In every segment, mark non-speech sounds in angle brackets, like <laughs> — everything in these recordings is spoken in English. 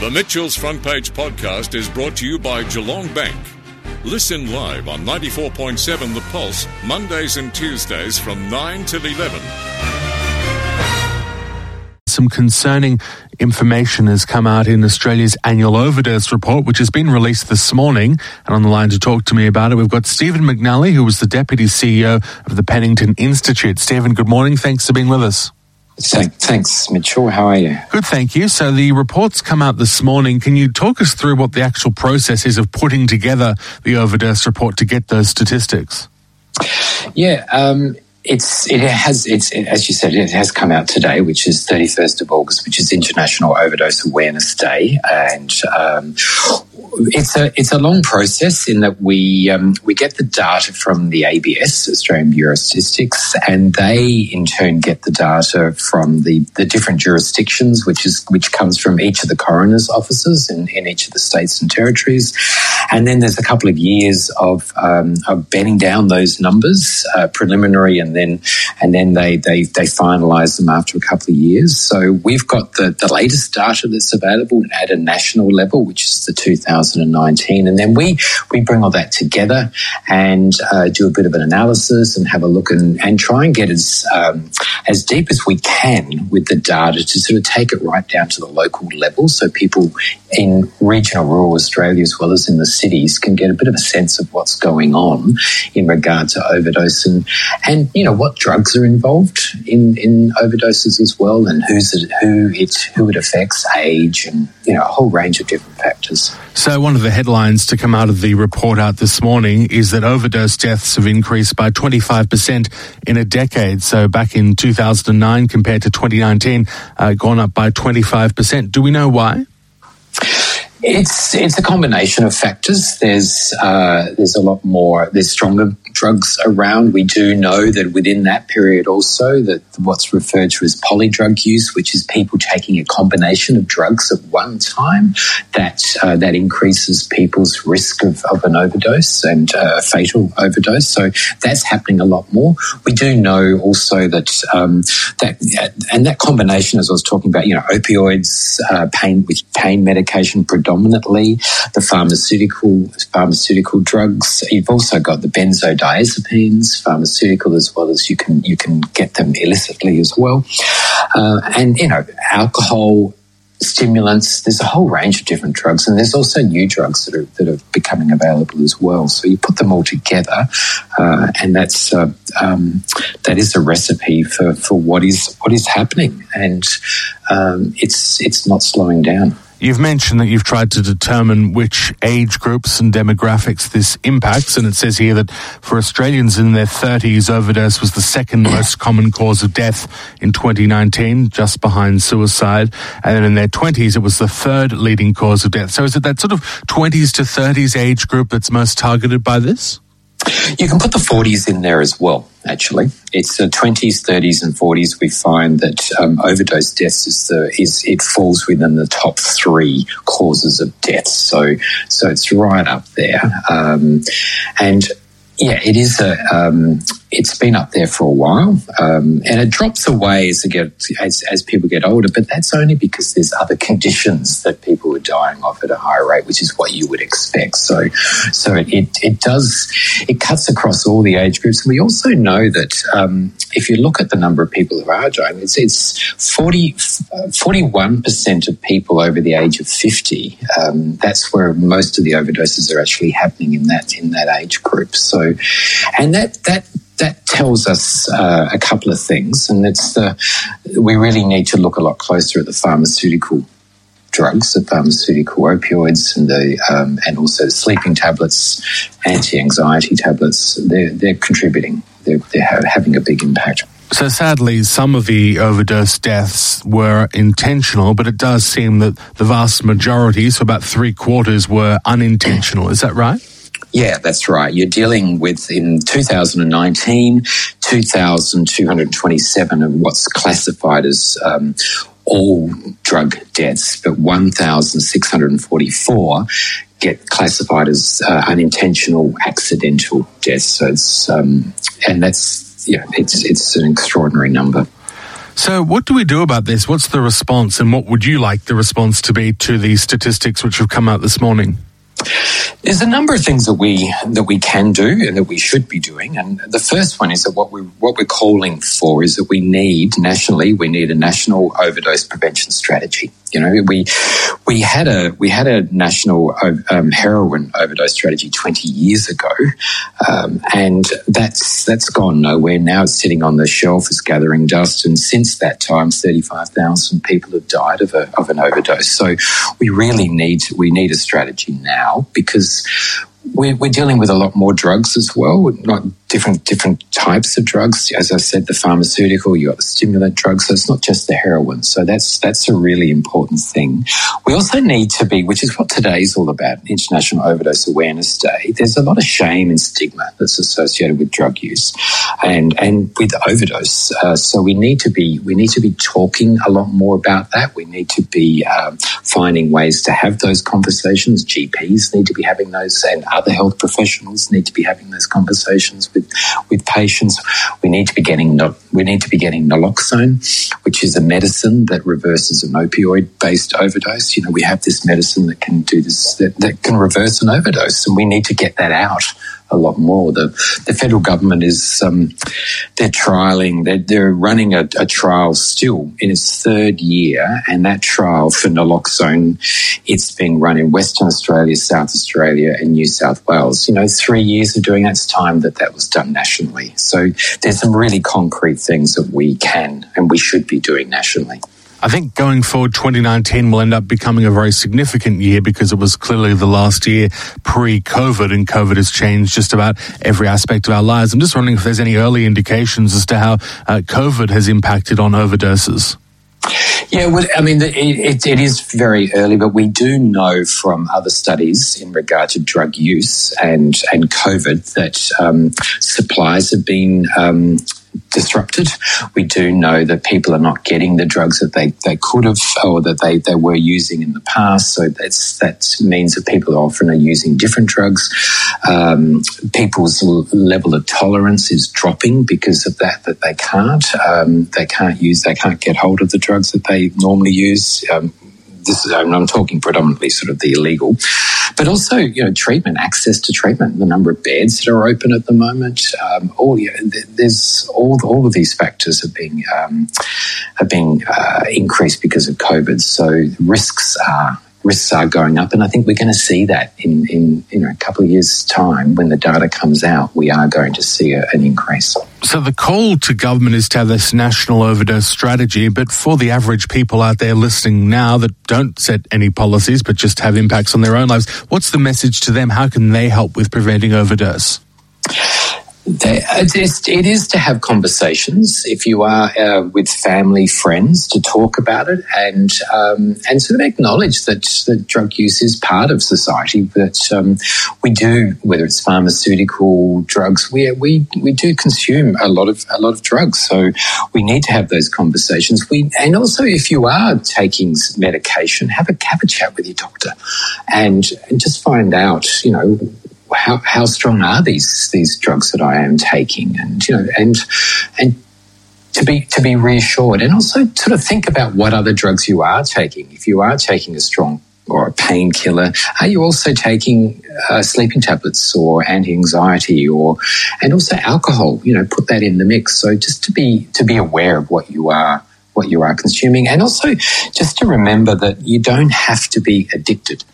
The Mitchell's Front Page podcast is brought to you by Geelong Bank. Listen live on 94.7 The Pulse, Mondays and Tuesdays from 9 till 11. Some concerning information has come out in Australia's annual overdose report, which has been released this morning. And on the line to talk to me about it, we've got Stephen McNally, who was the Deputy CEO of the Penington Institute. Stephen, good morning. Thanks for being with us. Thanks, Mitchell. How are you? Good, thank you. So the reports come out this morning. Can you talk us through what the actual process is of putting together the overdose report to get those statistics? Yeah, um, it's it has it's it, as you said it has come out today, which is thirty first of August, which is International Overdose Awareness Day, and um, it's a it's a long process in that we um, we get the data from the ABS Australian Bureau of Statistics, and they in turn get the data from the, the different jurisdictions, which is which comes from each of the coroners' offices in, in each of the states and territories, and then there's a couple of years of um, of bedding down those numbers, uh, preliminary, and then and then they they they finalise them after a couple of years. So we've got the the latest data that's available at a national level, which is the 2019. And then we, we bring all that together and uh, do a bit of an analysis and have a look and, and try and get as, um, as deep as we can with the data to sort of take it right down to the local level so people in regional rural Australia as well as in the cities can get a bit of a sense of what's going on in regard to overdose and, and you know, what drugs are involved in, in overdoses as well and who's it, who it, who it affects, age and, you know, a whole range of different factors. So, one of the headlines to come out of the report out this morning is that overdose deaths have increased by 25% in a decade. So, back in 2009 compared to 2019, uh, gone up by 25%. Do we know why? It's it's a combination of factors. There's uh, there's a lot more. There's stronger drugs around. We do know that within that period also that what's referred to as polydrug use, which is people taking a combination of drugs at one time, that uh, that increases people's risk of, of an overdose and uh, fatal overdose. So that's happening a lot more. We do know also that um, that and that combination, as I was talking about, you know, opioids, uh, pain with pain medication predominantly, the pharmaceutical pharmaceutical drugs. You've also got the benzodiazepines, pharmaceutical as well as you can you can get them illicitly as well, uh, and you know, alcohol stimulants. There's a whole range of different drugs, and there's also new drugs that are that are becoming available as well. So you put them all together, uh, and that's uh, um, that is a recipe for, for what is what is happening, and um, it's it's not slowing down. You've mentioned that you've tried to determine which age groups and demographics this impacts, and it says here that for Australians in their 30s, overdose was the second most common cause of death in 2019, just behind suicide. And then in their 20s, it was the third leading cause of death. So is it that sort of 20s to 30s age group that's most targeted by this? You can put the 40s in there as well, actually. It's the 20s, 30s, and 40s. We find that um, overdose deaths is the is it falls within the top three causes of death. So so it's right up there. Um, and yeah, it is a. Um, it's been up there for a while, um, and it drops away as, get, as, as people get older. But that's only because there's other <laughs> conditions that people are dying of at a higher rate, which is what you would expect. So, so it, it does it cuts across all the age groups. And we also know that um, if you look at the number of people who are dying, it's it's 41 percent of people over the age of fifty. Um, that's where most of the overdoses are actually happening in that in that age group. So, and that that that tells us uh, a couple of things, and it's the we really need to look a lot closer at the pharmaceutical drugs, the pharmaceutical opioids, and the um, and also the sleeping tablets, anti-anxiety tablets. They're they're contributing. They're they're having a big impact. So sadly, some of the overdose deaths were intentional, but it does seem that the vast majority, so about three quarters, were unintentional. Is that right? Yeah, that's right. You're dealing with in 2019, 2,227 of what's classified as um, all drug deaths, but 1,644 get classified as uh, unintentional accidental deaths. So it's um, and that's yeah, it's it's an extraordinary number. So, what do we do about this? What's the response, and what would you like the response to be to these statistics which have come out this morning? There's a number of things that we that we can do and that we should be doing, and the first one is that what we what we're calling for is that we need nationally we need a national overdose prevention strategy. You know, we we had a we had a national um, heroin overdose strategy 20 years ago, um, and that's that's gone nowhere. Now it's sitting on the shelf, it's gathering dust, and since that time, 35,000 people have died of, a, of an overdose. So we really need we need a strategy now because we're, we're dealing with a lot more drugs as well, not different different types of drugs. As I said, the pharmaceutical, you got the stimulant drugs, so it's not just the heroin. So that's that's a really important thing. We also need to be, which is what today is all about, International Overdose Awareness Day. There's a lot of shame and stigma that's associated with drug use and and with overdose. Uh, so we need to be we need to be talking a lot more about that. We need to be um, finding ways to have those conversations. GPs need to be having those, and other health professionals need to be having those conversations with with patients. We need to be getting we need to be getting naloxone, which is a medicine that reverses an opioid based overdose. You know, we have this medicine that can do this that, that can reverse an overdose, and we need to get that out a lot more. The the federal government is um, they're trialing, they're, they're running a, a, trial still in its third year, and that trial for naloxone, it's being run in Western Australia, South Australia, and New South Wales. You know, three years of doing that's time that that was done nationally. So there's some really concrete things that we can and we should be doing nationally. I think going forward, 2019 will end up becoming a very significant year because it was clearly the last year pre COVID, and COVID has changed just about every aspect of our lives. I'm just wondering if there's any early indications as to how uh, COVID has impacted on overdoses. Yeah, well, I mean, it, it, it is very early, but we do know from other studies in regard to drug use and and COVID that um, supplies have been um, disrupted. We do know that people are not getting the drugs that they, they could have or that they, they were using in the past. So that's that means that people often are using different drugs. Um, people's level of tolerance is dropping because of that. That they can't um, they can't use they can't get hold of the drugs that they normally use. Um, this is, I'm talking predominantly sort of the illegal, but also you know treatment, access to treatment, the number of beds that are open at the moment. Um, all you know, there's all all of these factors have been um, have been uh, increased because of COVID. So risks are risks are going up. And I think we're going to see that in, in you know, a couple of years' time when the data comes out, we are going to see a, an increase. So the call to government is to have this national overdose strategy, but for the average people out there listening now that don't set any policies but just have impacts on their own lives, what's the message to them? How can they help with preventing overdose? It, is, it is to have conversations if you are uh, with family, friends, to talk about it and um, and sort of acknowledge that, that drug use is part of society. That um, we do, whether it's pharmaceutical drugs, we, we we do consume a lot of a lot of drugs. So we need to have those conversations. We and also if you are taking medication, have a have a chat with your doctor, and and just find out, you know how, how strong are these these drugs that I am taking, and you know, and and to be to be reassured, and also sort of think about what other drugs you are taking. If you are taking a strong or a painkiller, are you also taking uh, sleeping tablets or anti-anxiety, or and also alcohol? You know, put that in the mix. So just to be to be aware of what you are what you are consuming, and also just to remember that you don't have to be addicted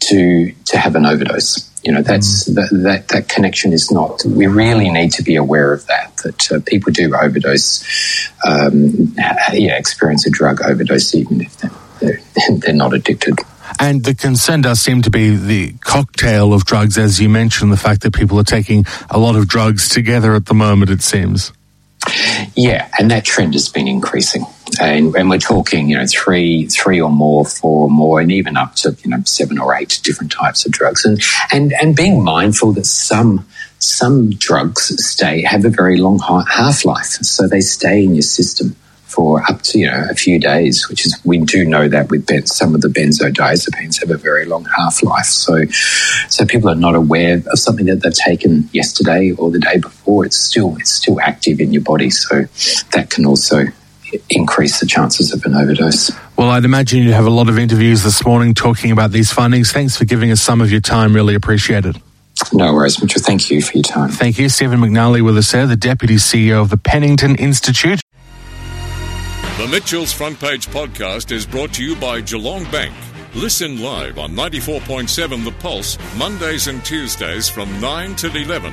to to have an overdose. You know, that's mm. that, that that connection is not. We really need to be aware of that. That uh, people do overdose, um, yeah, experience a drug overdose even if they're, they're, <laughs> they're not addicted. And the concern does seem to be the cocktail of drugs, as you mentioned, the fact that people are taking a lot of drugs together at the moment, it seems. Yeah, and that trend has been increasing and, and, we're talking, you know, three, three or more, four or more, and even up to you know seven or eight different types of drugs, and and and being mindful that some some drugs stay have a very long half life, so they stay in your system for up to you know a few days, which is we do know that with ben, some of the benzodiazepines have a very long half life. So so people are not aware of something that they've taken yesterday or the day before. It's still it's still active in your body, so that can also increase the chances of an overdose. Well, I'd imagine you have a lot of interviews this morning talking about these findings. Thanks for giving us some of your time. Really appreciate it. No worries, Mitchell. Thank you for your time. Thank you. Stephen McNally with us there, the Deputy CEO of the Penington Institute. The Mitchell's Front Page podcast is brought to you by Geelong Bank. Listen live on 94.7 The Pulse, Mondays and Tuesdays from 9 till 11.